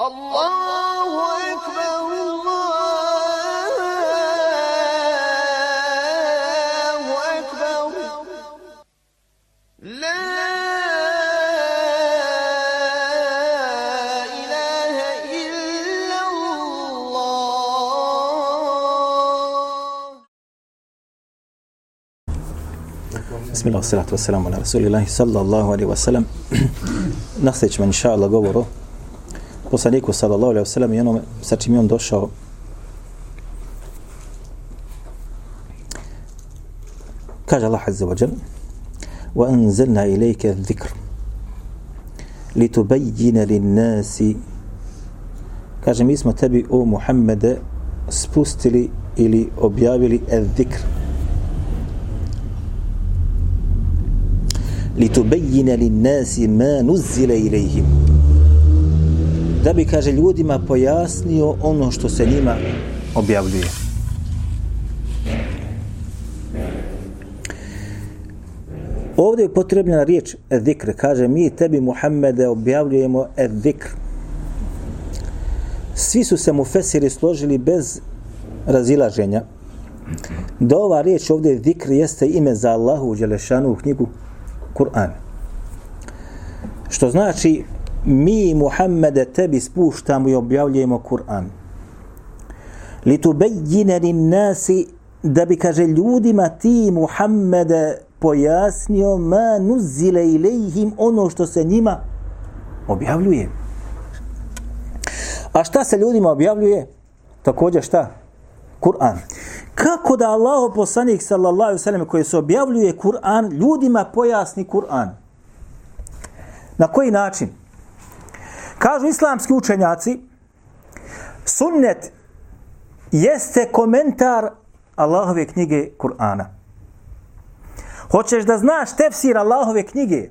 الله أكبر الله أكبر. لا إله إلا الله. بسم الله والصلاة والسلام على رسول الله صلى الله عليه وسلم نستeć من إن شاء الله قبره poslaniku sallallahu alaihi wasallam i onome sa čim je on došao kaže Allah azza wa jal وأنزلنا إليك الذكر لتبين للناس kaže mi smo tebi o Muhammede spustili ili objavili el-zikr لتبين للناس ما نزل إليهم da bi, kaže, ljudima pojasnio ono što se njima objavljuje. Ovdje je potrebna riječ zikr. Kaže, mi tebi, Muhammede, objavljujemo zikr. Svi su se mu fesiri složili bez razilaženja. Da ova riječ ovdje zikr jeste ime za Allahu u Đelešanu u knjigu Kur'an. Što znači mi Muhammede tebi spuštamo i objavljujemo Kur'an. Li lin nasi da bi kaže ljudima ti Muhammede pojasnio ma nuzile ilejhim ono što se njima objavljuje. A šta se ljudima objavljuje? Također šta? Kur'an. Kako da Allah poslanik sallallahu alejhi ve sellem koji se objavljuje Kur'an ljudima pojasni Kur'an? Na koji način? Kažu islamski učenjaci, sunnet jeste komentar Allahove knjige Kur'ana. Hoćeš da znaš tefsir Allahove knjige?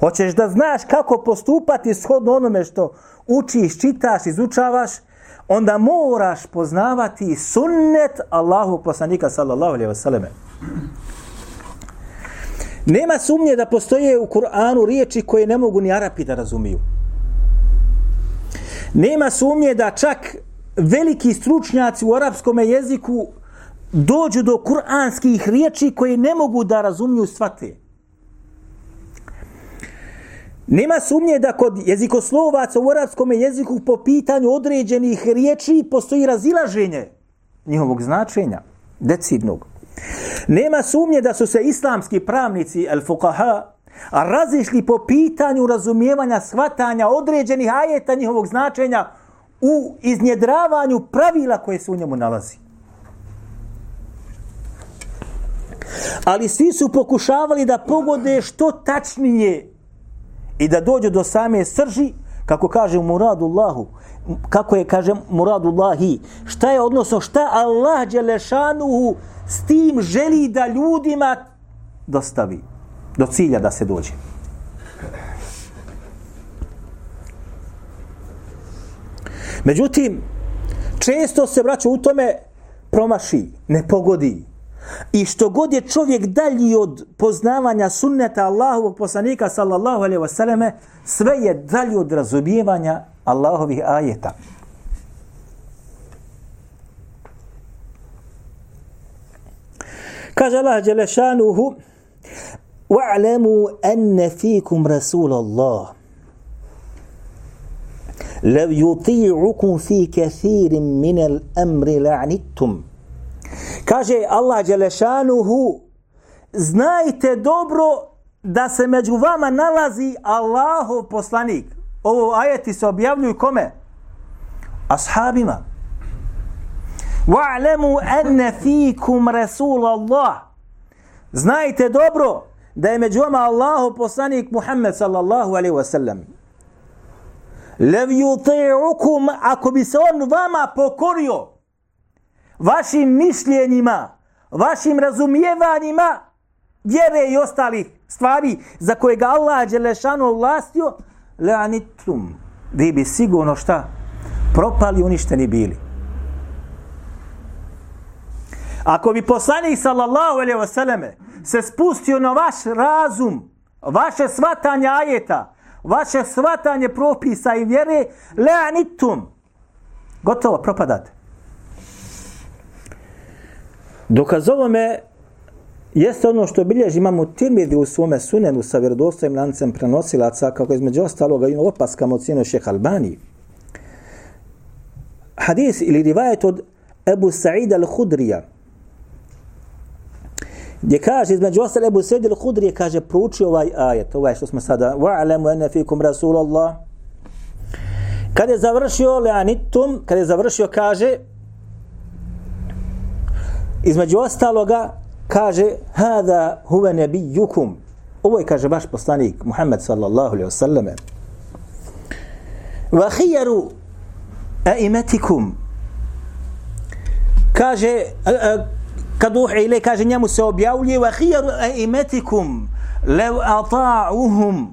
Hoćeš da znaš kako postupati shodno onome što učiš, čitaš, izučavaš? Onda moraš poznavati sunnet Allahu poslanika sallallahu alejhi ve selleme. Nema sumnje da postoje u Kur'anu riječi koje ne mogu ni Arapi da razumiju. Nema sumnje da čak veliki stručnjaci u arapskom jeziku dođu do kuranskih riječi koje ne mogu da razumiju svate. Nema sumnje da kod jezikoslovaca u arapskom jeziku po pitanju određenih riječi postoji razilaženje njihovog značenja, decidnog. Nema sumnje da su se islamski pravnici, al-fuqaha, a razišli po pitanju razumijevanja, shvatanja određenih ajeta njihovog značenja u iznjedravanju pravila koje se u njemu nalazi. Ali svi su pokušavali da pogode što tačnije i da dođu do same srži, kako kaže Muradullahu, kako je, kaže Muradullahi, šta je odnosno, šta Allah Đelešanuhu s tim želi da ljudima dostavi do cilja da se dođe. Međutim, često se vraća u tome promaši, ne pogodi. I što god je čovjek dalji od poznavanja sunneta Allahovog poslanika sallallahu alaihi wasallam, sve je dalji od razumijevanja Allahovih ajeta. Kaže Allah Đelešanuhu, وَاعْلَمُوا أَنَّ فِيكُمْ رَسُولَ اللَّهِ لَوْ يُطِيعُكُمْ فِي كَثِيرٍ مِنَ الْأَمْرِ لَعْنِتُمْ Kaže Allah Đelešanuhu, znajte dobro da se među vama nalazi Allahov poslanik. Ovo ajeti se objavljuju kome? Ashabima. Wa'lamu anna fikum rasul Allah. Znajte dobro da je među vama Allahu poslanik Muhammed sallallahu alaihi wa sallam. Lev yuti'ukum ako bi se on vama pokorio vašim mišljenjima, vašim razumijevanjima vjere i ostalih stvari za koje ga Allah Đelešanu vlastio, leanitum, vi bi sigurno šta? Propali, uništeni bili. Ako bi poslanik sallallahu alejhi ve selleme se spustio na vaš razum, vaše svatanje ajeta, vaše svatanje propisa i vjere, la'anitum. Gotovo, propadate. Dokaz ovome jeste ono što bilježi imamo Tirmidhi u svome sunenu sa vjerodostojim lancem prenosilaca, kako između ostaloga i ono opaskama od sinu šeha Albani. Hadis ili rivajet od Ebu Sa'id al-Hudrija, gdje kaže između ostale Ebu Sedil Hudri je, kaže prouči ovaj ajet, ovaj što smo sada. Wa'lamu anna fikum rasulullah kad je završio le'anitum, kad je završio kaže između ostaloga kaže hada huve nebijukum ovo je kaže vaš poslanik Muhammed sallallahu alaihi wasallam wa khiyaru aimatikum. Kaže kad uhe ile kaže njemu se objavljuje wa khiyaru aimatikum law ata'uhum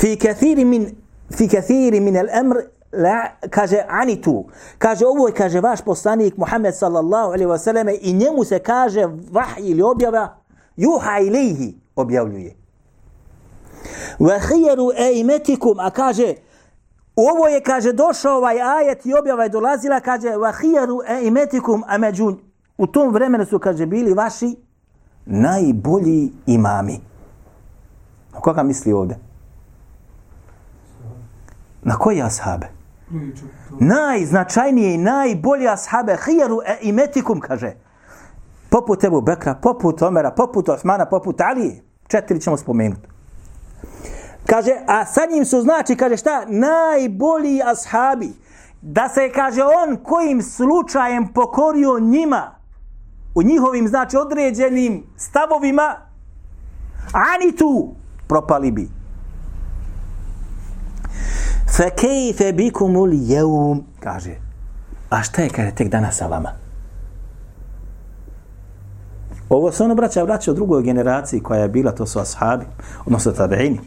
fi kathir min fi kathir min al-amr la kaže anitu. Kaže ovo je kaže vaš poslanik Muhammed sallallahu alejhi ve selleme i njemu se kaže vahj ili objava juha ilaihi objavljuje. Wa khiyaru aimatikum a kaže ovo je kaže došao ovaj ajet i objava je dolazila kaže wa e aimatikum a među u tom vremenu su kaže bili vaši najbolji imami. Na koga misli ovde na koji ashabe? Najznačajnije i najbolji ashabe hijaru e imetikum kaže. Poput Ebu Bekra, poput Omera, poput Osmana, poput Ali četiri ćemo spomenuti kaže, a sa njim su znači, kaže šta, najbolji ashabi da se kaže on kojim slučajem pokorio njima u njihovim znači određenim stavovima ani tu propali bi Fa kejfe bikumul jeum, kaže. A šta je kaže, tek danas sa vama? Ovo se ono braća vraća u drugoj generaciji koja je bila, to su ashabi, odnosno tabeini.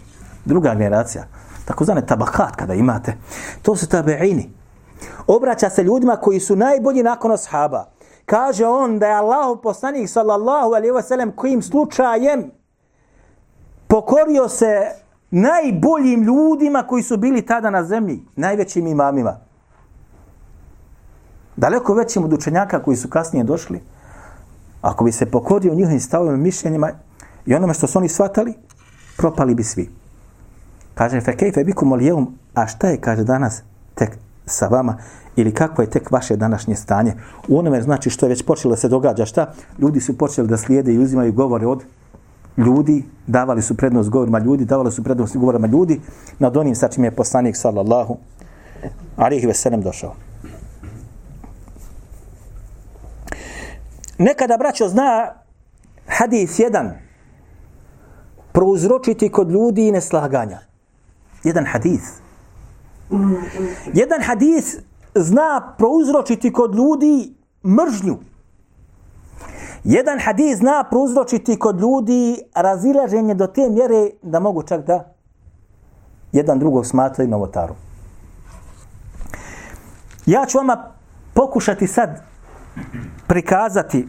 Druga generacija, tako zane tabakat kada imate. To su tabeini. Obraća se ljudima koji su najbolji nakon ashaba. Kaže on da je Allah poslanik sallallahu alaihi wa sallam kojim slučajem pokorio se najboljim ljudima koji su bili tada na zemlji, najvećim imamima. Daleko većim od učenjaka koji su kasnije došli, ako bi se pokorio njihovim stavovima mišljenjima i onome što su oni shvatali, propali bi svi. Kaže, fe kejfe bikum olijevum, a šta je, kaže danas, tek sa vama, ili kako je tek vaše današnje stanje. U onome znači što je već počelo da se događa, šta? Ljudi su počeli da slijede i uzimaju govore od ljudi, davali su prednost govorima ljudi, davali su prednost govorima ljudi, nad onim sa čim je poslanik sallallahu alihi veselem došao. Nekada, braćo, zna hadis jedan prouzročiti kod ljudi neslaganja. Jedan hadis. Jedan hadis zna prouzročiti kod ljudi mržnju. Jedan hadis zna prouzročiti kod ljudi razilaženje do te mjere da mogu čak da jedan drugog smatraju novotaru. Ja ću vama pokušati sad prikazati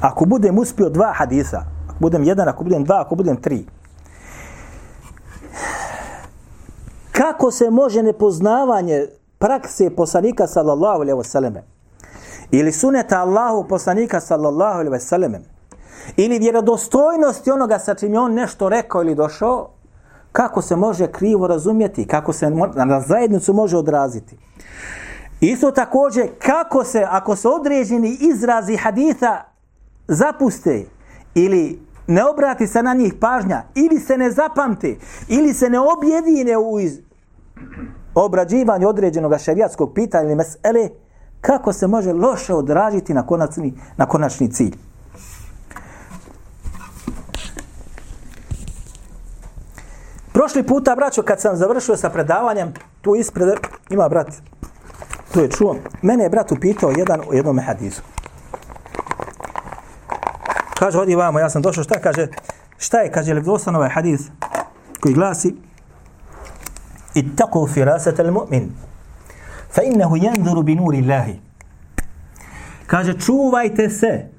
ako budem uspio dva hadisa, ako budem jedan, ako budem dva, ako budem tri, kako se može nepoznavanje prakse poslanika sallallahu alejhi ve selleme ili suneta Allahu poslanika sallallahu alejhi ve selleme ili vjerodostojnosti onoga sa čim je on nešto rekao ili došao? Kako se može krivo razumjeti? Kako se na zajednicu može odraziti? Isto također kako se ako se određeni izrazi haditha zapuste ili ne obrati se na njih pažnja ili se ne zapamte ili se ne objedine u iz obrađivanju određenog šerijatskog pitanja ili mesele, kako se može loše odražiti na konačni, na konačni cilj. Prošli puta, braćo, kad sam završio sa predavanjem, tu ispred ima brat, tu je čuo, mene je brat upitao jedan o jednom hadisu. Kaže, odi vamo, ja sam došao, šta kaže, šta je, kaže, levdosan ovaj hadis koji glasi, ittaku firasat al mu'min, fa innahu yanzuru bi nuri Allahi. Kaže, čuvajte se.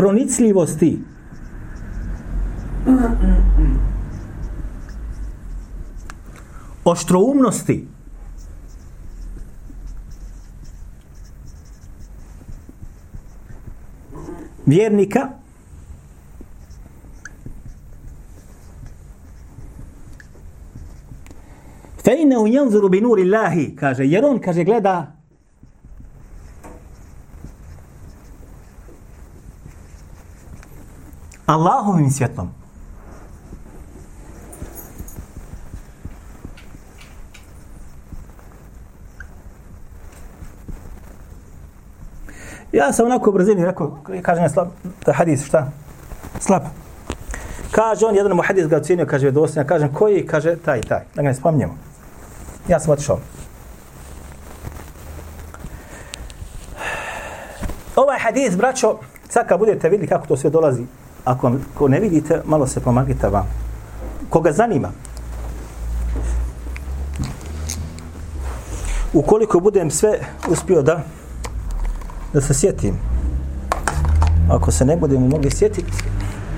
pronicljivosti, oštroumnosti, vjernika, Fe innehu janzuru bi nuri Allahi, kaže, jer on, kaže, gleda Allahovim svjetlom. Ja sam onako u brzini rekao, kaže slab, da hadis, šta? Slab. Kaže on, jedan mu hadis ga ocjenio, kaže, je dosta, kažem, koji? Kaže, taj, taj, da ga ne spominjemo. Ja sam otišao. Ovaj hadis, braćo, sad kad budete vidjeli kako to sve dolazi, ako, ako ne vidite, malo se pomagite vam. Koga zanima? Ukoliko budem sve uspio da da se sjetim. Ako se ne budemo mogli sjetiti,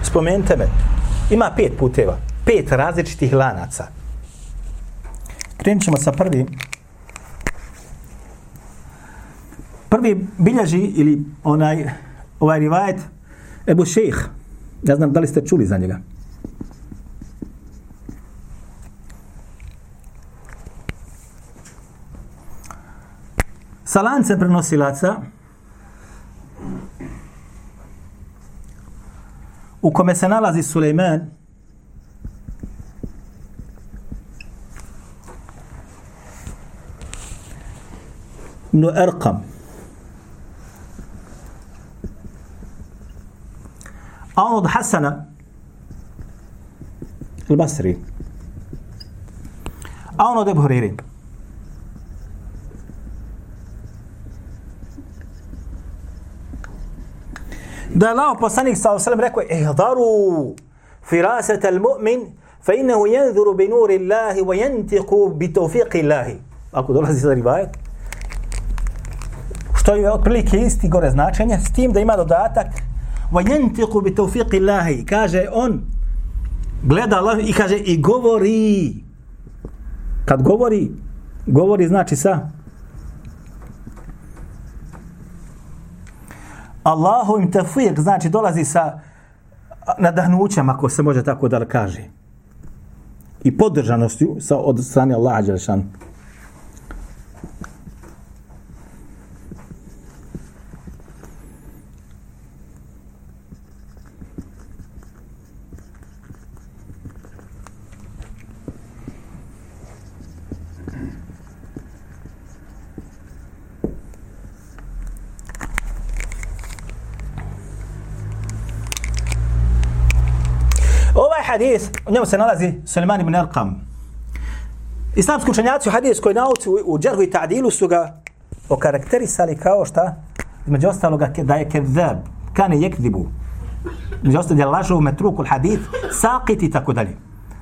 spomenite me. Ima pet puteva, pet različitih lanaca. Krenut ćemo sa prvim. Prvi bilježi ili onaj ovaj rivajet Ebu Šejh. Ja znam da li ste čuli za njega. Sa lancem prenosilaca u kome se nalazi Suleiman ibn Erkam a on od Hasana il-Basri a on od Ebu Huriri da je Allah poslanik sa osallam rekao ihdaru firasat al mu'min fa innahu yanzuru bi nuri Allah wa yantiqu bi tawfiqi Allah ako dolazi sa rivajet što je otprilike isti gore značenje s tim da ima dodatak wa yantiqu bi tawfiqi kaže on gleda Allah i kaže i govori kad govori govori znači sa Allahovim tefijek, znači dolazi sa nadahnućem, ako se može tako da kaže. I podržanosti sa, od strane Allaha Đelešanu. Hadis, u njemu se nalazi Suleiman ibn Erkam. Islamski učenjaci u hadis koji nauci u, u džerhu i ta'dilu su ga okarakterisali kao šta? Između ostaloga da je kezab, kane jekdibu. Između ostaloga je lažu metrukul hadis, sakit i tako dalje.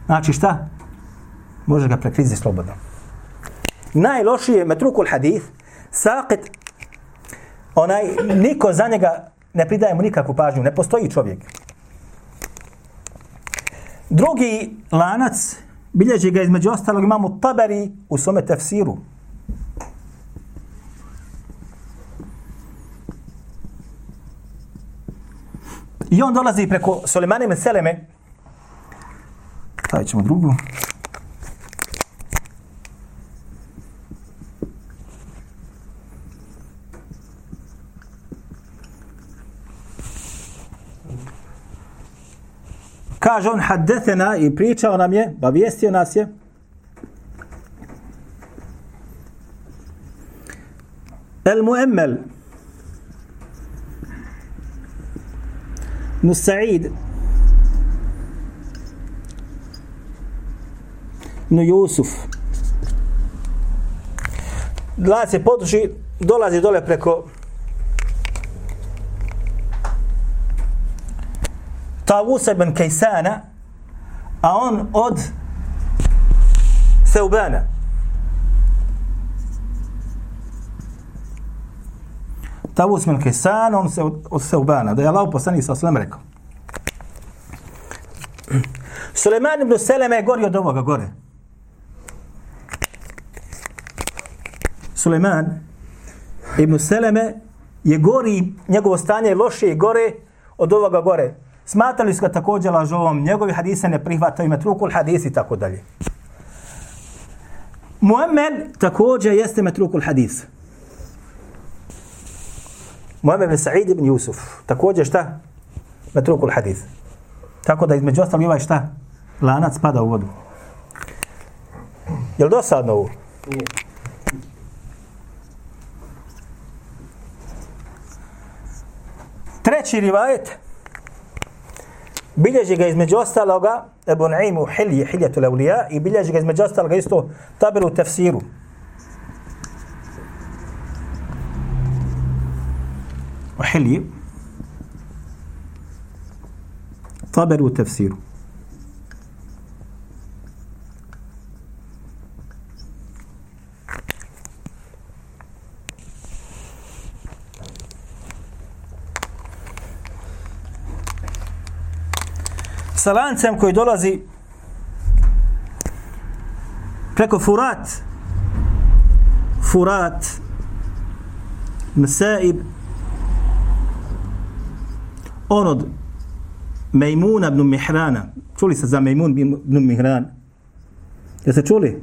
Znači šta? Možeš ga prekviziti slobodno. Najlošije metrukul hadis, sakit, onaj, niko za njega ne pridaje mu nikakvu pažnju, ne postoji čovjek. Drugi lanac, bilježi ga između ostalog, imamo Tabari u svome tefsiru. I on dolazi preko Sulemane Meseleme. Stavit ćemo drugu. Kaže on haddetena i pričao nam je, bavijestio nas je, El Muemmel Nusaid No Jusuf Lac se poduži, dolazi dole preko Tavusa ibn Kajsana, a on od Seubana. Tavus ibn Kesan, on se od, od Seubana, da je Allah poslanik sa Oslem rekao. Suleiman ibn Seleme je gori od ovoga gore. Suleiman ibn Seleme je gori, njegovo stanje je loše i gore od ovoga gore. Smatrali su ga također lažovom, njegovi hadise ne prihvataju, ima trukul hadisi i tako dalje. Muammer također jeste metrukul hadis. Muammer bin Sa'id ibn Yusuf. Također šta? Metrukul hadis. Tako da između ostalog ovaj šta? Lanac pada u vodu. Je li dosadno ovo? Nije. Treći rivajet. Bilježi ga između ostaloga Ebu Naim u Hilji, Hiljatul Aulija i bilježi ga između ostaloga isto Taber u tefsiru. U Hilji. Taber u tefsiru. Sa lancem koji dolazi preko Furat. Furat. Mesaib on od Mejmuna ibn Mihrana. Čuli se za Mejmun ibn Mihran? Jeste čuli?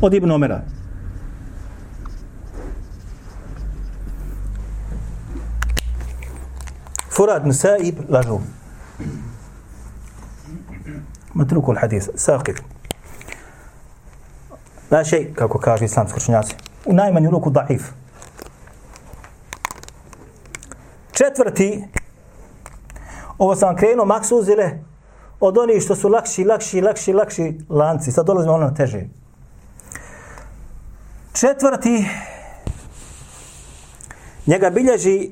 od Ibn Omera. فراد مسائب لغو متروك الحديث ساقط لا شيء kako kaže islamski učenjaci u najmanju ruku daif četvrti ovo sam krenuo maks uzile od onih što su lakši, lakši, lakši, lakši lanci. Sad dolazimo ono na teže. Četvrti, njega bilježi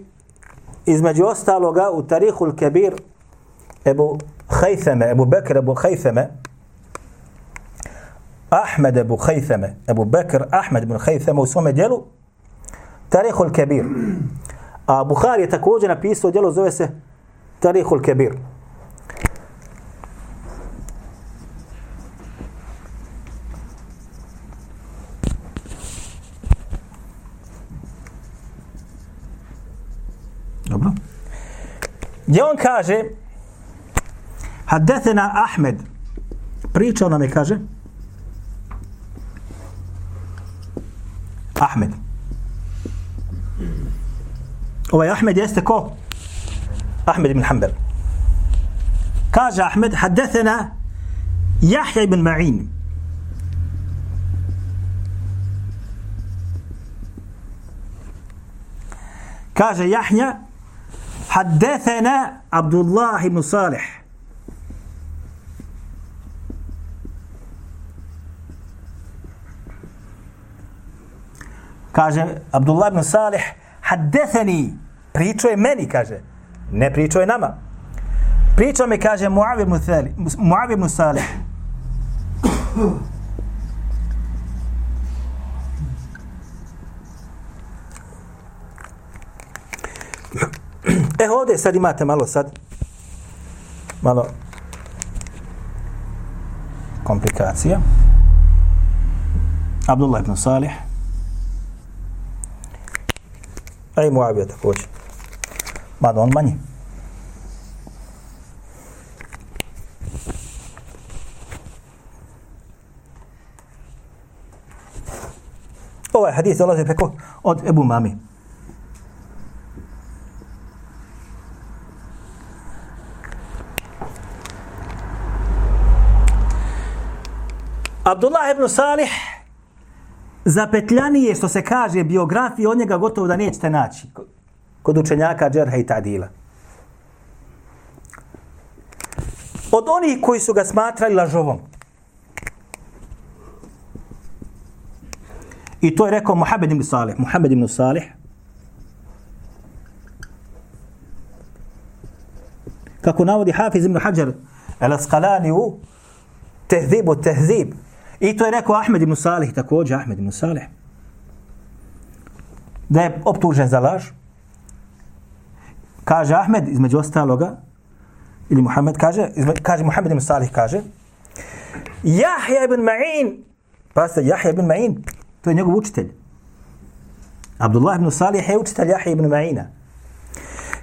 između ostaloga u Tarihul Kebir Ebu Hajtheme, Ebu Bekr Ebu Hajtheme, Ahmed Ebu Hajtheme, Ebu Bekr Ahmed Ebu Hajtheme u svome dijelu Tarihul Kebir. A Buhari je također napisao dijelo, zove se Tarihul Kebir. Dobro. Gdje on kaže Haddethena Ahmed pričao nam je, kaže Ahmed. Ovaj Ahmed jeste ko? Ahmed ibn Hanbel Kaže Ahmed, haddethena Jahja ibn Ma'in. Kaže Jahja, حدثنا عبد الله بن صالح kaže Abdullah ibn Salih haddethani pričao je meni kaže ne pričao je nama pričao mi kaže Muavi ibn Salih E ovdje sad imate malo sad malo komplikacija. Abdullah ibn Salih a i Muavija također. Mada on manji. Ovaj hadis dolazi preko od Ebu Mami. Abdullah ibn Salih zapetljanije što se kaže biografije od njega gotovo da nećete naći kod učenjaka Džerha i Tadila. Od onih koji su ga smatrali lažovom. I to je rekao Muhammed ibn Salih. Muhammed ibn Salih. Kako navodi Hafiz ibn Hajar al-Asqalani u tehzibu tehzib. I to je rekao Ahmed ibn Salih, također Ahmed ibn Salih. Da je optužen za laž. Kaže Ahmed, između ostaloga, ili Muhammed kaže, izme, kaže Muhammed ibn Salih kaže, Jahja ibn Ma'in, pa se Jahja ibn Ma'in, to je njegov učitelj. Abdullah ibn Salih je učitelj Jahja ibn Ma'ina.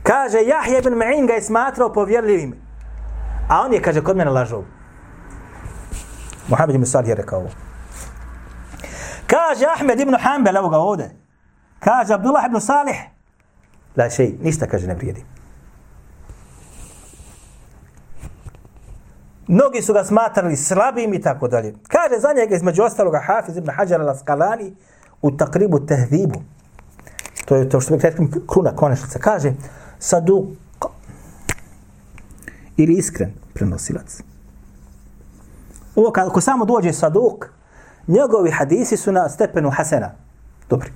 Kaže, Jahja ibn Ma'in ga je smatrao povjerljivim. A on je, kaže, kod mene lažov. Muhammed ibn Salih je rekao ovo. Kaže Ahmed ibn Hanbel, evo ga ovde. Kaže Abdullah ibn Salih, la šej, ništa kaže ne vrijedi. Mnogi su ga smatrali slabim i tako dalje. Kaže za njega između ostaloga Hafiz ibn Hajar al-Asqalani u takribu tehdibu. To je to što bi rekli kruna konečnica. Kaže saduk ili iskren prenosilac. Ovo ako samo dođe saduk, njegovi hadisi su na stepenu Hasena. Dobri.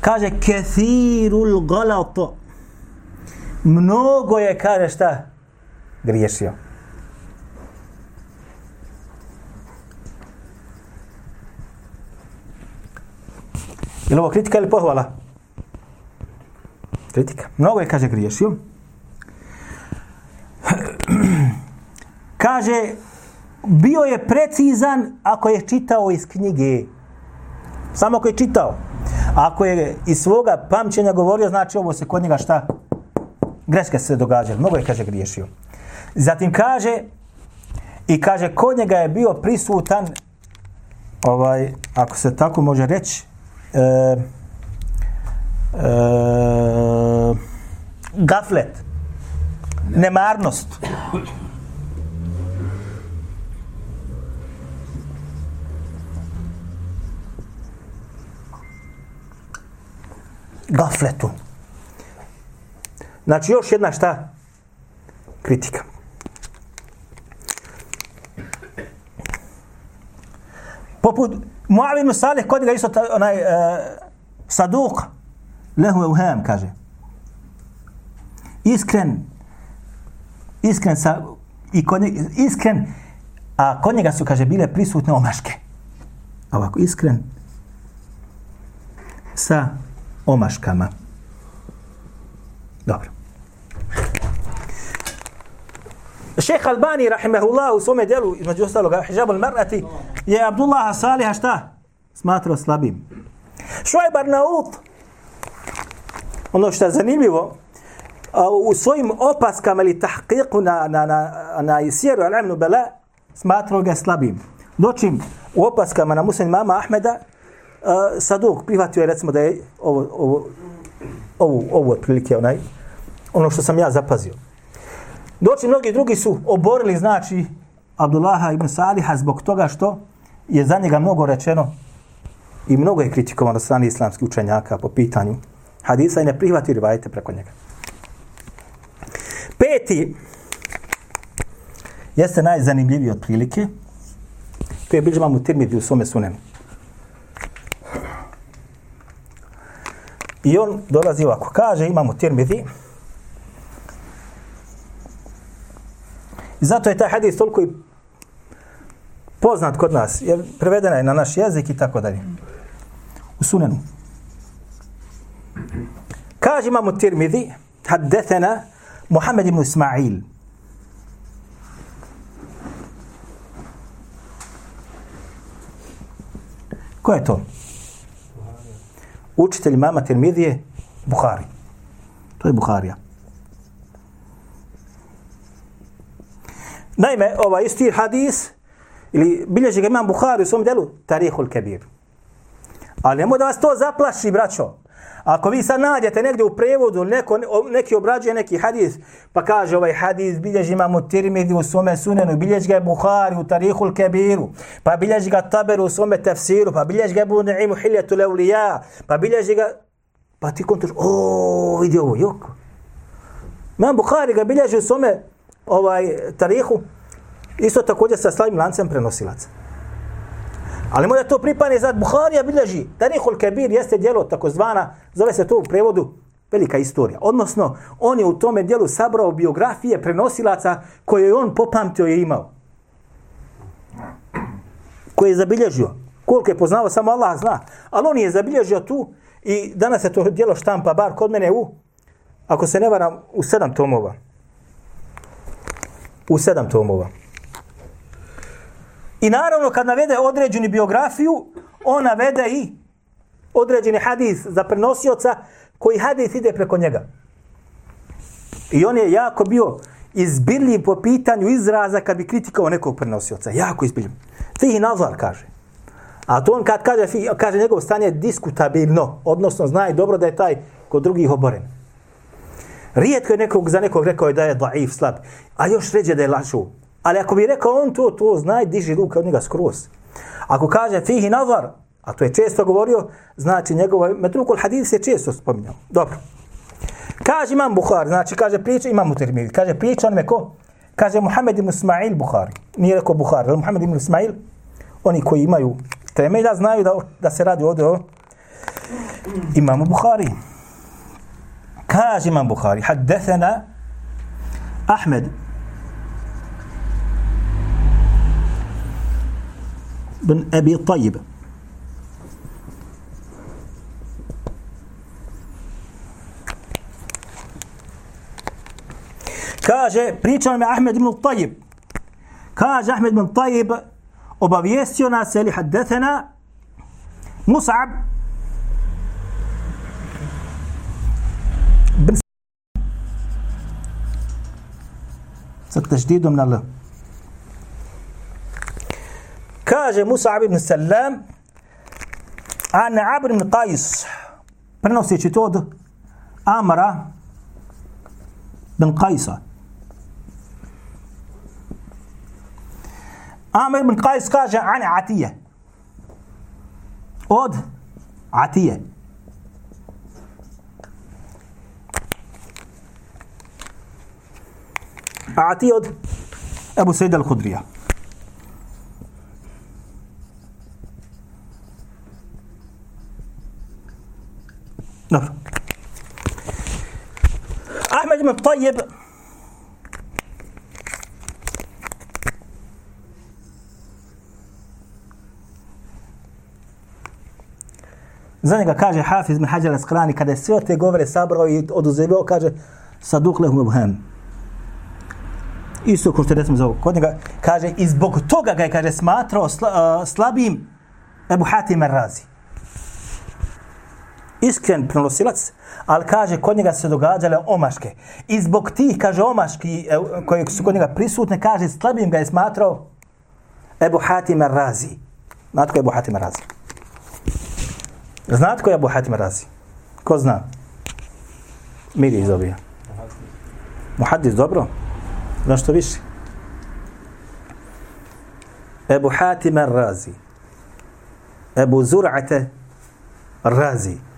Kaže, kethirul galato. Mnogo je, kaže šta? Griješio. Je li ovo kritika ili pohvala? Kritika. Mnogo je, kaže, griješio. kaže, bio je precizan ako je čitao iz knjige. Samo ako je čitao. Ako je iz svoga pamćenja govorio, znači ovo se kod njega šta? Greške se događaju. Mnogo je, kaže, griješio. Zatim kaže, i kaže, kod njega je bio prisutan, ovaj, ako se tako može reći, e, e, gaflet, nemarnost. Gafletu. Znači još jedna šta? Kritika. Poput Muavin Salih, kod ga isto ta, onaj e, uh, saduk, lehu je uhem, kaže. Iskren, iskren sa, i kod njega, iskren, a kod njega su, kaže, bile prisutne omaške. Ovako, iskren sa omaškama. Dobro. Šeh Albani, rahimahullah, u svome delu, između ostaloga, hijabul mar'ati, je Abdullah Saliha šta? Smatrao slabim. Šuajb Arnaut, ono što je zanimljivo, u svojim opaskama ili tahqiqu na, na, na, na Isijeru al-Amnu Bela, smatrao ga slabim. Dočim u opaskama na muslim mama Ahmeda, uh, Saduk prihvatio je recimo da je ovo, ovo, ovo, ovo otprilike onaj, ono što sam ja zapazio. Doći mnogi drugi su oborili, znači, Abdullaha ibn Saliha zbog toga što je za njega mnogo rečeno i mnogo je kritikovano strani strane islamskih učenjaka po pitanju hadisa i ne prihvati rivajete preko njega. Peti jeste najzanimljiviji od prilike. To je Bilžman u Tirmidhi u svome sunenu. I on dolazi ovako. Kaže, imamo Tirmidhi. I zato je taj hadis toliko i poznat kod nas, jer prevedena je na naš jezik i tako dalje. U sunenu. Kaže imamo Tirmidhi, haddethena Muhammed ibn Ismail. Ko je to? Učitelj mama Tirmidije, Buhari. To je Buharija. Naime, ovaj isti hadis, ili bilježi ga imam Buhari u svom delu, Tarihul Kebir. Ali nemoj da vas to zaplaši, braćo. Ako vi sad nađete negdje u prevodu, neko, neki obrađuje neki hadis, pa kaže ovaj hadis bilježi imamo Tirmidi u svome sunenu, bilježi ga je Buhari u Tarihul Kebiru, pa bilježi ga Taberu u svome tefsiru, pa bilježi ga Ibn Imu Hiljetu Levlija, pa bilježi ga... Pa ti kontraš, o, vidi ovo, jok. Imam Buhari ga bilježi u svome ovaj, Tarihu, isto također sa slavim lancem prenosilaca. Ali možda to pripane za Buharija bilježi. Tarihul Kebir jeste dijelo takozvana, zove se to u prevodu velika istorija. Odnosno, on je u tome dijelu sabrao biografije prenosilaca koje je on popamtio je imao. Koje je zabilježio. Koliko je poznao, samo Allah zna. Ali on je zabilježio tu i danas je to dijelo štampa, bar kod mene u, ako se ne varam, u sedam tomova. U sedam tomova. I naravno, kad navede određenu biografiju, on navede i određeni hadis za prenosioca koji hadis ide preko njega. I on je jako bio izbirljiv po pitanju izraza kad bi kritikao nekog prenosioca. Jako izbirljiv. Fihi nazar kaže. A to on kad kaže, kaže njegov stanje diskutabilno, odnosno zna i dobro da je taj kod drugih oboren. Rijetko je nekog za nekog rekao da je daif, slab, a još ređe da je lašu. Ali ako bi rekao on to, to zna i diži ruke od njega skroz. Ako kaže fihi nazar, a to je često govorio, znači njegov metrukul hadis je često spominjao. Dobro. Kaže imam Bukhari, znači kaže priča, imam u Mutirmidi, kaže priča onome ko? Kaže Muhammed ibn Ismail Bukhari. Nije rekao Bukhari, ali Muhammed ibn Ismail, oni koji imaju temelja, znaju da, da se radi ovdje o imamu Bukhari. Kaže imam Bukhari, haddethena Ahmed بن أبي طيب. كاجة بريتشان مع أحمد بن الطيب كاجة أحمد بن الطيب وبابيستيونا اللي حدثنا مصعب بن من الله Kaže Mus'ab ibn Salam, an Abr ibn Qais, prenoseći to od Amara bin Qaisa. Amr ibn Qais kaže an Atije. Od Atije. Atije od Ebu Sejda al-Hudrija. Dobro. Ahmed ibn Tajib Za njega kaže Hafiz ibn Hajar al-Asqalani kada je sve te govore sabrao i oduzevao, kaže Saduk lehum ibhem. Isto ko što recimo za ovo. Kod njega kaže i zbog toga ga je kaže smatrao sla, uh, slabim Ebu Hatim al-Razi. Iskren prenosilac, ali kaže kod njega se događale omaške. I zbog tih, kaže, omaški e, koje su kod njega prisutne, kaže, slabim ga je smatrao Ebu Hatim al-Razi. Znate ko je Ebu Hatim al-Razi? Znate ko je Abu Hatim Razi? Ko zna? Miri iz. Muhaddis, dobro? Znaš što više? Ebu Hatim Razi. Ebu Zur'ate Razi.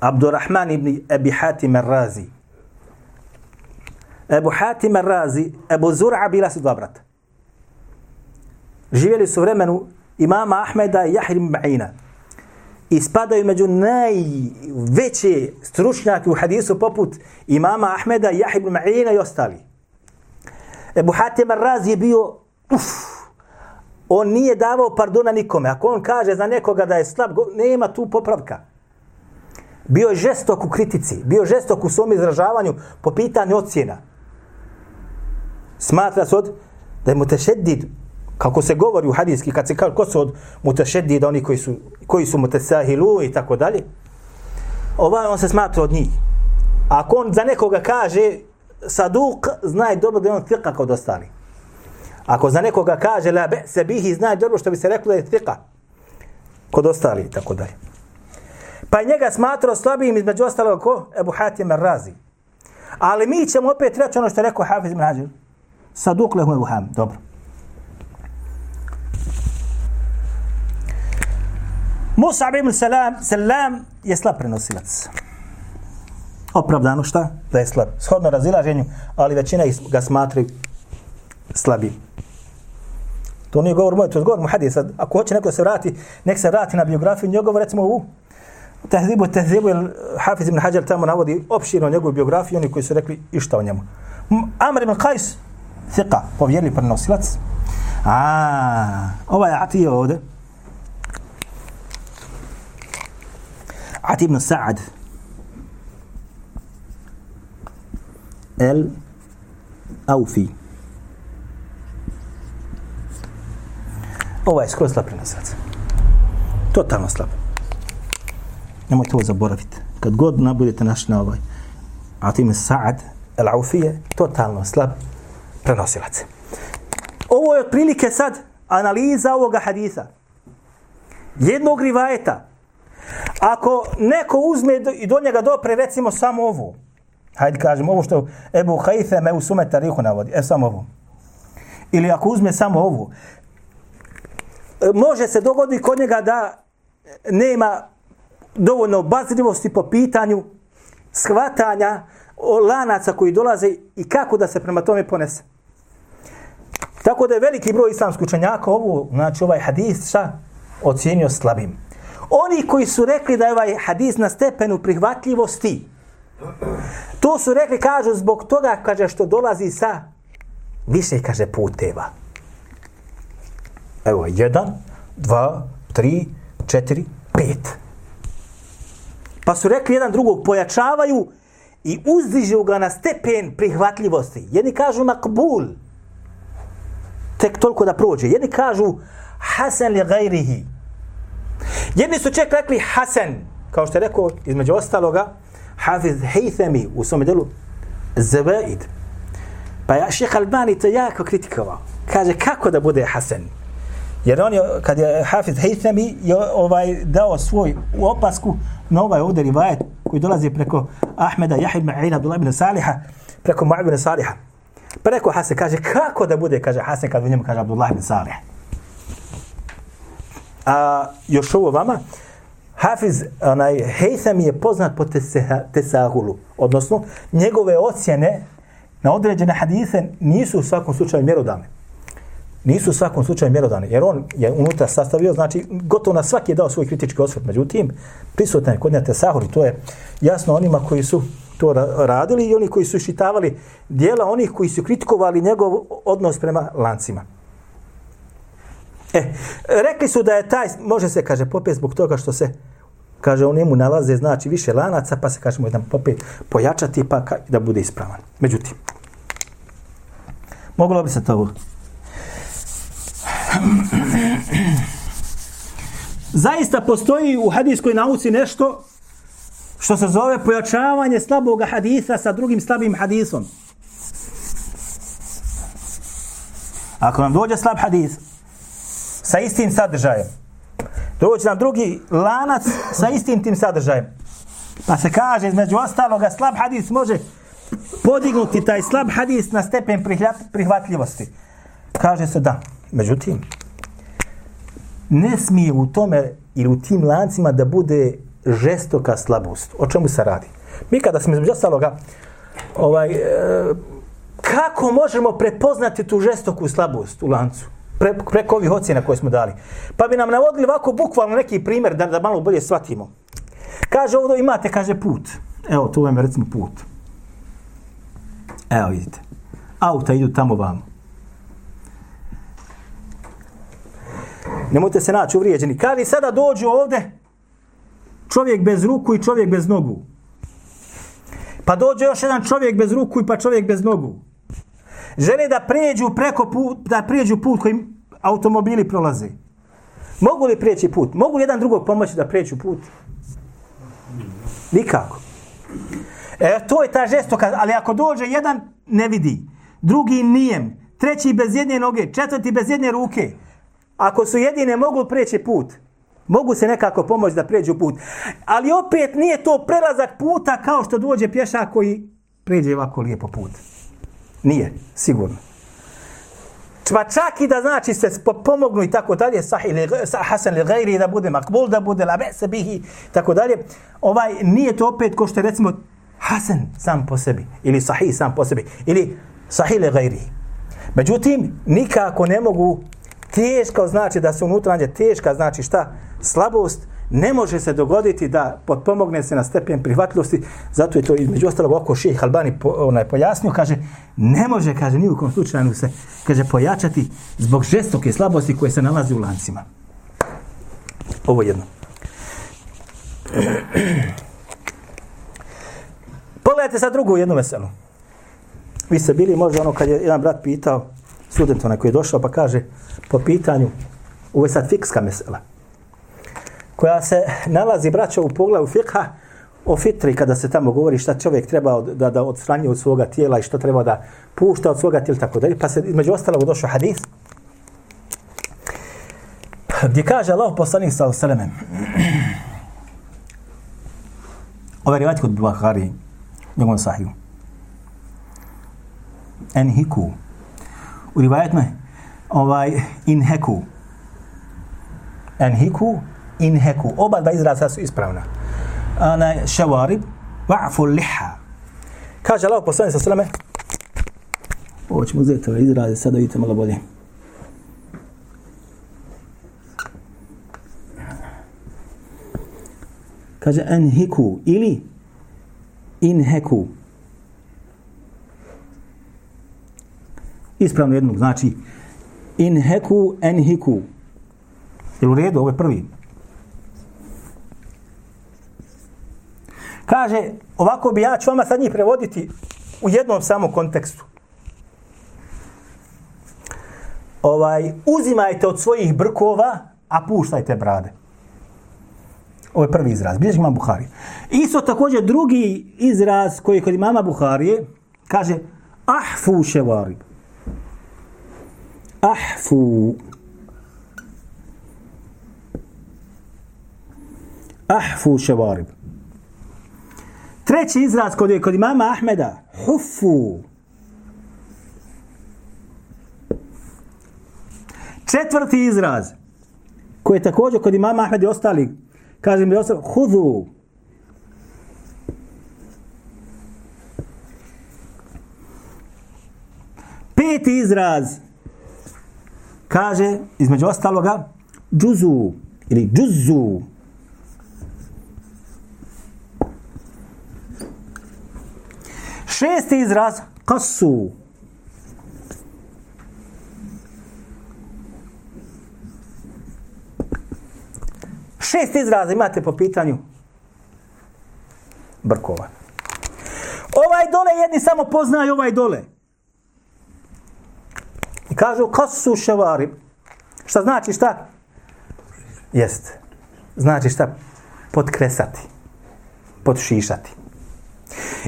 Abdurrahman ibn Ebi Hatim Razi. Ebu Hatim Razi, Ebu Zur'a bila su dva brata. Živjeli su vremenu imama Ahmeda i Jahrim Ma'ina i spadaju među najveće stručnjake u hadisu poput imama Ahmeda, Jahib Ma'ina i ostali. Ebu Hatim al-Razi je bio, uf, on nije davao pardona nikome. Ako on kaže za nekoga da je slab, nema tu popravka. Bio je žestok u kritici, bio je žestok u svom izražavanju po pitanju ocjena. Smatra se od da je mutešedid, kako se govori u hadijski, kad se kaže ko su od mutešedida, oni koji su, koji su mutasahilu i tako dalje, ovaj on se smatra od njih. Ako on za nekoga kaže saduk, znaj dobro da je on fiqa kod ostali. Ako za nekoga kaže la be se bihi, znaj dobro što bi se reklo da je fiqa kod ostali i tako dalje. Pa njega smatrao slabijim između ostalog ko? Ebu Hatim Razi. Ali mi ćemo opet reći ono što je rekao Hafiz ibn Hađir. Saduk lehu Ebu Ham. Dobro. Musa ibn Salam, Salam je slab prenosilac. Opravdano šta? Da je slab. Shodno razilaženju, ali većina ga smatraju slabim. To nije govor moj, to je govor mu hadis. Ako hoće neko se vrati, nek se vrati na biografiju njegovu, recimo u Tehzibu, tehzibu, Hafiz ibn Hajar tamo navodi opširno njegovu biografiju, oni koji su rekli išta o njemu. Amr ibn Qais, thika, povjerli prenosilac. A, ovaj Atije ovde. Ati ibn Sa'ad. El Aufi. Ovaj je skoro slab prenosilac. Totalno slab. Nemojte ovo zaboraviti. Kad god nabudete naš na ovaj A time Sa'ad El Aufije, totalno slab prenosilac. Ovo je otprilike sad analiza ovoga hadisa. Jednog rivajeta. Ako neko uzme do- i do njega dopre, recimo samo ovo. Hajde kažem, ovo što Ebu Haitham me u sume tarihu navodi. E, samo ovo. Ili ako uzme samo ovo. E, može se dogoditi kod njega da nema dovoljno obazrivosti po pitanju shvatanja o lanaca koji dolaze i kako da se prema tome ponese. Tako da je veliki broj islamskih učenjaka ovu, znači ovaj hadis, šta? Ocijenio slabim. Oni koji su rekli da je ovaj hadis na stepenu prihvatljivosti, to su rekli, kažu, zbog toga, kaže, što dolazi sa više, kaže, puteva. Evo, jedan, dva, tri, četiri, pet. Pa su rekli jedan drugog, pojačavaju i uzdižu ga na stepen prihvatljivosti. Jedni kažu makbul, tek toliko da prođe. Jedni kažu hasan li gajrihi. Jedni su čak rekli hasan, kao što je rekao između ostaloga, Hafiz Haythami u svom delu Zabaid. Pa ja šeha Albani to jako kritikovao. Kaže kako da bude hasan? Jer on je, kad je Hafiz Haythami je ovaj dao svoj opasku na ovaj ovdje rivajet koji dolazi preko Ahmeda, Jahid Ma'ina, Abdullah ibn Saliha, preko Mu'ab ibn Saliha. Preko Hasan, kaže, kako da bude, kaže Hasan, kad u njemu kaže Abdullah ibn Salih. A još ovo vama, Hafiz, onaj, Haytham je poznat po tesahulu, odnosno njegove ocjene na određene hadise nisu u svakom slučaju mjerodavne. Nisu u svakom slučaju mjerodani, jer on je unutra sastavio, znači gotovo na svaki je dao svoj kritički osvrt. Međutim, prisutan je kod njega sahur i to je jasno onima koji su to radili i oni koji su šitavali dijela onih koji su kritikovali njegov odnos prema lancima. E, rekli su da je taj, može se, kaže, popet zbog toga što se, kaže, u njemu nalaze, znači, više lanaca, pa se, kaže, jedan popet pojačati, pa ka, da bude ispravan. Međutim, moglo bi se to Zaista postoji u hadijskoj nauci nešto što se zove pojačavanje slabog hadisa sa drugim slabim hadisom. Ako nam dođe slab hadis sa istim sadržajem, dođe nam drugi lanac sa istim tim sadržajem, pa se kaže između ostaloga slab hadis može podignuti taj slab hadis na stepen prihvatljivosti. Kaže se da. Međutim, ne smije u tome ili u tim lancima da bude žestoka slabost. O čemu se radi? Mi kada smo između ostaloga, ovaj, e, kako možemo prepoznati tu žestoku slabost u lancu? Pre, preko ovih ocjena koje smo dali. Pa bi nam navodili ovako bukvalno neki primjer da, da malo bolje shvatimo. Kaže ovdje imate, kaže put. Evo, tu vam je recimo put. Evo vidite. Auta idu tamo vamo. Nemojte se naći uvrijeđeni. Kaže sada dođu ovde čovjek bez ruku i čovjek bez nogu. Pa dođe još jedan čovjek bez ruku i pa čovjek bez nogu. Žele da pređu preko put, da pređu put kojim automobili prolaze. Mogu li prijeći put? Mogu li jedan drugog pomoći da pređu put? Nikako. E, to je ta žestoka, ali ako dođe jedan, ne vidi. Drugi nijem. Treći bez jedne noge. Četvrti bez jedne ruke. Ako su jedine, mogu preći put. Mogu se nekako pomoći da pređu put. Ali opet nije to prelazak puta kao što dođe pješak koji pređe ovako lijepo put. Nije, sigurno. Pa čak i da znači se pomognu i tako dalje, sahih li, sa, hasan li gajri, da bude makbul, da bude la se bihi, tako dalje, ovaj, nije to opet ko što je recimo hasan sam po sebi, ili sahih sam po sebi, ili sahih li gajri. Međutim, nikako ne mogu teško znači da se unutra nađe teška znači šta? Slabost, ne može se dogoditi da potpomogne se na stepen prihvatljivosti, zato je to između ostalog oko šejh Albani po, onaj pojasnio, kaže, ne može, kaže, ni u kom slučaju se, kaže, pojačati zbog žestoke slabosti koje se nalazi u lancima. Ovo jedno. Pogledajte sad drugu jednu veselu. Vi ste bili možda ono kad je jedan brat pitao, student onaj koji je došao pa kaže po pitanju, ovo je sad fikska mesela, koja se nalazi, braća, u poglavu fikha o fitri, kada se tamo govori šta čovjek treba od, da, da odstranje od svoga tijela i šta treba da pušta od svoga tijela, tako dalje. Pa se između ostalog došao hadis, gdje kaže Allah poslanik sa osalemem, ovaj rivat kod Buhari, njegovom sahiju, enhiku, u rivajetima ovaj, inheku, enhiku, inheku, oba dva izraza su ispravna. Ana ševarib, va'fu liha. Kaže Allah poslanik sa sveme, ovo ćemo uzeti ovaj ove izraze, sada vidite malo bolje. kaže enhiku ili inheku. Ispravno jednog znači inheku enhiku. Je u redu, ovo je prvi. Kaže, ovako bi ja ću vama sad njih prevoditi u jednom samom kontekstu. Ovaj, uzimajte od svojih brkova, a puštajte brade. Ovo je prvi izraz. Bilježi imam Buhari. Isto također drugi izraz koji je kod imama Buharije kaže ahfu ševarib. Ahfu. Ahfu ševarib. Treći izraz kod je kod imama Ahmeda. Hufu. Četvrti izraz koji je također kod imama Ahmeda i ostali kaže mi ostali, hudu. Peti izraz kaže, između ostaloga, džuzu ili džuzu. Šesti izraz, kasu. Šest izraza imate po pitanju brkova. Ovaj dole jedni samo poznaju ovaj dole. Kažu kasu ševari. Šta znači šta? Jest. Znači šta? Podkresati. Podšišati.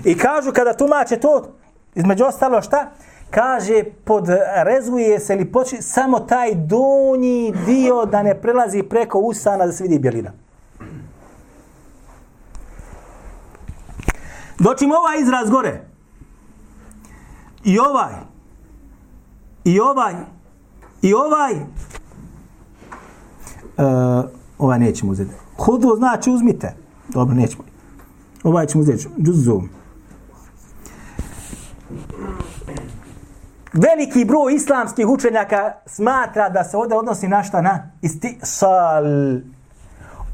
I kažu kada tumače to, između ostalo šta? kaže podrezuje se ili poči samo taj donji dio da ne prelazi preko usana da se vidi bjelina. Doćimo ovaj izraz gore. I ovaj. I ovaj. I ovaj. Uh, ovaj nećemo uzeti. Hudu znači uzmite. Dobro, nećemo. Ovaj ćemo uzeti. Džuzum. veliki broj islamskih učenjaka smatra da se ovdje odnosi na šta na istisal.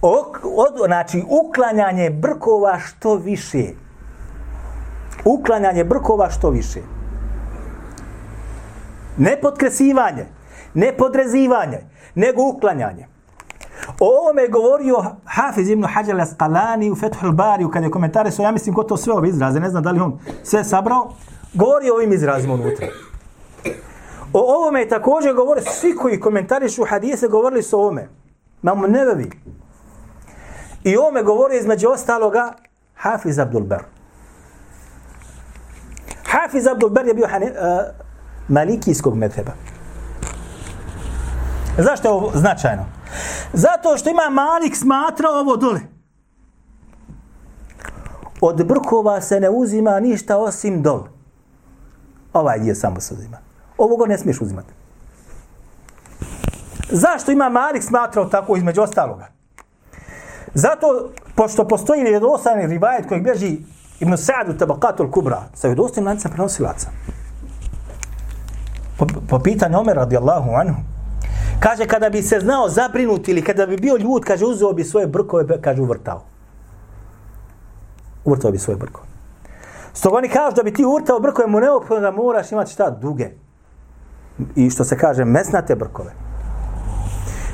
Ok, od, znači, uklanjanje brkova što više. Uklanjanje brkova što više. Ne podkresivanje, ne podrezivanje, nego uklanjanje. O ovome je govorio Hafiz ibn Hajar al-Asqalani u Fethul Bariju, kada je komentare su, ja mislim, gotovo sve ove izraze, ne znam da li on sve sabrao, govori o ovim izrazima unutra. O ovome je također govori, svi koji komentarišu hadise govorili su o ovome. Mamo nevevi. I ovome govori između ostaloga Hafiz Abdul Ber. Hafiz Abdul Ber je bio hani, uh, malikijskog medheba. Zašto je ovo značajno? Zato što ima Malik smatra ovo dole. Od brkova se ne uzima ništa osim dol. Ovaj dio samo se uzima. Ovoga ne smiješ uzimati. Zašto ima Malik smatrao tako između ostaloga? Zato, pošto postoji vjerodostani rivajet koji bježi Ibn Sa'adu tabakatul kubra sa vjerodostanim lancem prenosilaca. Po, po pitanju Omer radijallahu anhu, Kaže, kada bi se znao zabrinuti ili kada bi bio ljud, kaže, uzeo bi svoje brkove, kaže, uvrtao. Uvrtao bi svoje brkove. Stoga oni kažu da bi ti uvrtao brkove, mu neophodno da moraš imati šta? Duge. I što se kaže, mesnate brkove.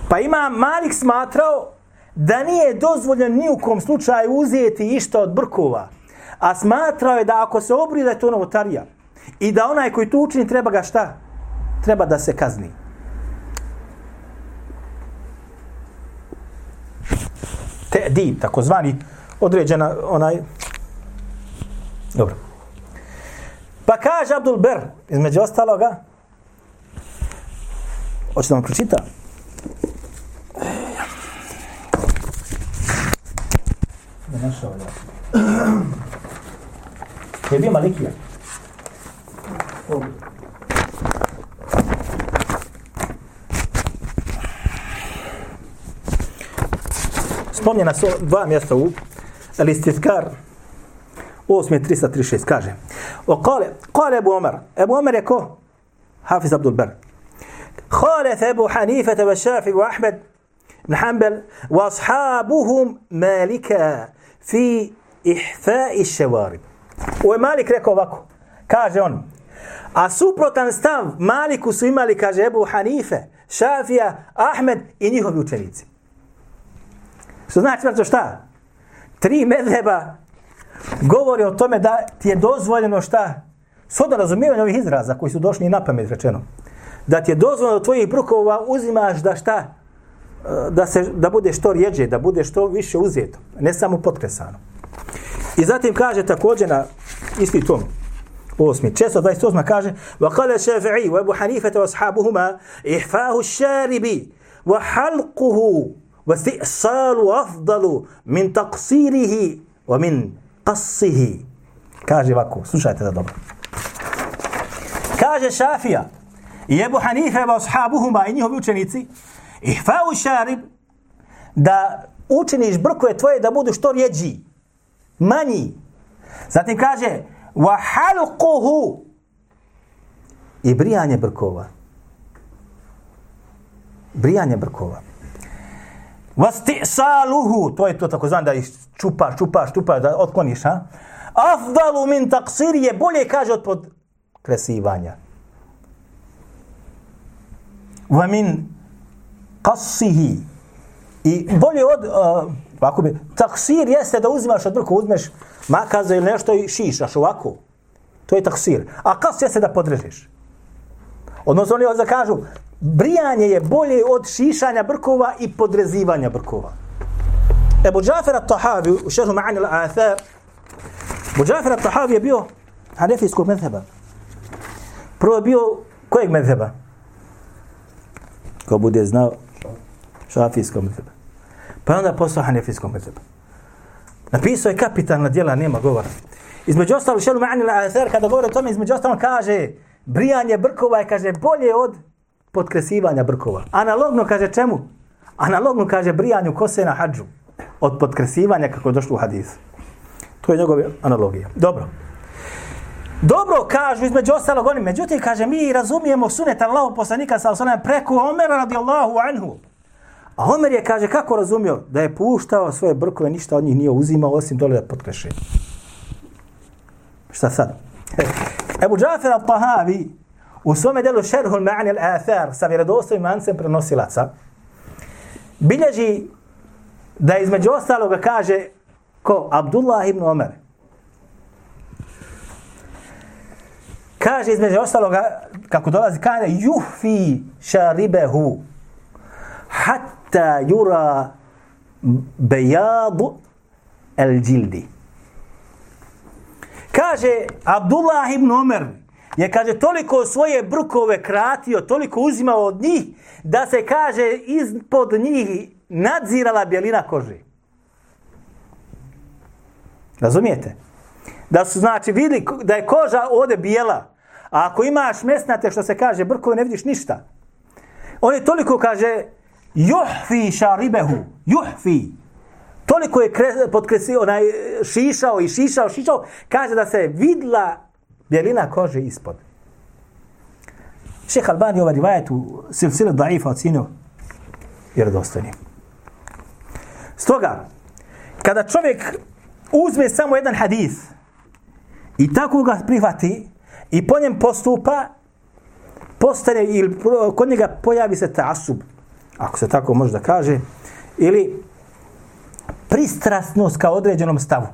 Pa ima Malik smatrao da nije dozvoljeno ni u kom slučaju uzeti išta od brkova. A smatrao je da ako se obrije da je to novotarija. I da onaj koji to učini treba ga šta? Treba da se kazni. Te'dib, takozvani određena onaj... Dobro. Pa kaže Abdul Ber, između ostaloga, hoćete da vam pročita? Ne našao ja. Je bio Malikija. Spomnjena su dva mjesta u Al-Istithkar 8.336 kaže o kale, kale Ebu Omer Ebu Omer je ko? Hafiz Abdul Ber خالف أبو حنيفة والشافعي وأحمد بن حنبل وأصحابهم مالكا في إحفاء الشوارب ومالك rekao ovako kaže on a suprotan stav Maliku su imali kaže Ebu Hanife Šafija, Ahmed i njihovi učenici što znači znači šta tri medheba govori o tome da ti je dozvoljeno šta soda razumijevanja ovih izraza koji su došli i na pamet rečeno da ti je dozvoljeno od tvojih brukova uzimaš da šta e, da, se, da bude što rijeđe, da bude što više uzeto, ne samo potkresano. I zatim kaže također na isti tom, osmi, često 28 kaže وقال الشافعي وابو حنيفة واصحابهما إحفاه الشارب وحلقه واستئصال أفضل من تقصيره ومن قصه kaže ovako, slušajte da dobro. Kaže Šafija, i Ebu Hanife wa ashabuhuma i njihovi učenici ihfa'u šarib da učiniš brkove tvoje da budu što rjeđi manji zatim kaže wa halquhu i brijanje brkova brijanje brkova wastisaluhu to je to tako znam da ih čupaš čupaš čupaš da otkloniš ha? Afdalu min taksir je bolje kaže od podkresivanja wa min qassihi. I bolje od uh, ovako bi taksir jeste da uzimaš od brku uzmeš makaza ili nešto i šišaš ovako. To je taksir a kas jeste da podrežeš. Odnosno oni ovdje kažu brijanje je bolje od šišanja brkova i podrezivanja brkova Ebu Džafer al-Tahavi u šerhu ma'ani al-Athar Ebu Džafer al-Tahavi je bio hanefijskog medheba prvo je bio kojeg medheba? ko bude znao šafijskog medheba. Pa onda postao hanefijskog medheba. Napisao je kapitalna djela, nema govora. Između ostalo, šelu ma'ani la kada govori o tome, između ostalo kaže, brijanje brkova je, kaže, bolje od potkresivanja brkova. Analogno kaže čemu? Analogno kaže brijanju kose na hađu od potkresivanja kako je došlo u hadisu. To je njegove analogija. Dobro. Dobro kažu između ostalog oni, međutim kaže mi razumijemo sunet Allahu poslanika sa osanem preko Omera radijallahu anhu. A Omer je kaže kako razumio da je puštao svoje brkove, ništa od njih nije uzimao osim dole da potkreše. Šta sad? Ebu Džafer al-Tahavi u svome delu Šerhul Ma'anil Athar sa vjerodostojim mancem prenosilaca bilježi da između ostaloga kaže ko Abdullah ibn Omer kaže između ostaloga, kako dolazi, kaže, juhfi šaribehu hatta jura bejadu el džildi. Kaže, Abdullah ibn Omer je, kaže, toliko svoje brukove kratio, toliko uzimao od njih, da se, kaže, ispod njih nadzirala bjelina kože. Razumijete? Da su, znači, vidi da je koža ovdje bijela, A ako imaš mesnate, što se kaže, brkove, ne vidiš ništa. On je toliko, kaže, juhfi šaribehu, juhfi. Toliko je kre, podkresio, onaj, šišao i šišao, šišao, kaže da se vidla Bijelina kože ispod. Šeh Albani ovaj rivajet u silsile daifa ocinio vjerodostojnim. Stoga, kada čovjek uzme samo jedan hadis i tako ga prihvati i po njem postupa, postane ili kod njega pojavi se tasub, ako se tako može da kaže, ili pristrasnost ka određenom stavu.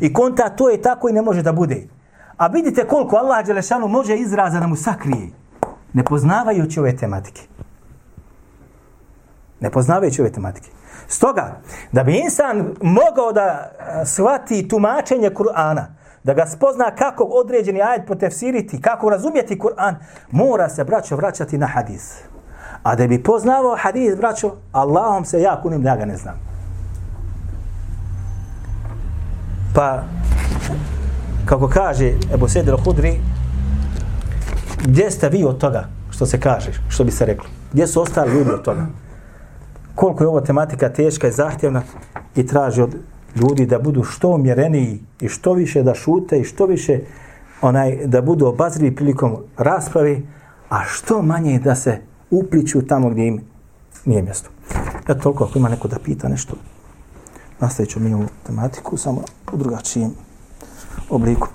I konta to je tako i ne može da bude. A vidite koliko Allah Đelešanu može izraza da mu sakrije, ne poznavajući ove tematike. Ne poznavajući ove tematike. Stoga, da bi insan mogao da eh, shvati tumačenje Kur'ana, da ga spozna kako određeni ajed potefsiriti, kako razumjeti Kur'an, mora se, braćo, vraćati na hadis. A da bi poznavao hadis, braćo, Allahom se ja kunim da ga ne znam. Pa, kako kaže Ebu Sedir Hudri, gdje ste vi od toga, što se kaže, što bi se reklo? Gdje su ostali ljudi od toga? Koliko je ovo tematika teška i zahtjevna i traži od ljudi da budu što umjereniji i što više da šute i što više onaj da budu obazrivi prilikom raspravi, a što manje da se upliču tamo gdje im nije mjesto. Ja toliko, ako ima neko da pita nešto, nastavit ću mi ovu tematiku, samo u drugačijem obliku.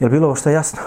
Je li bilo ovo što je jasno?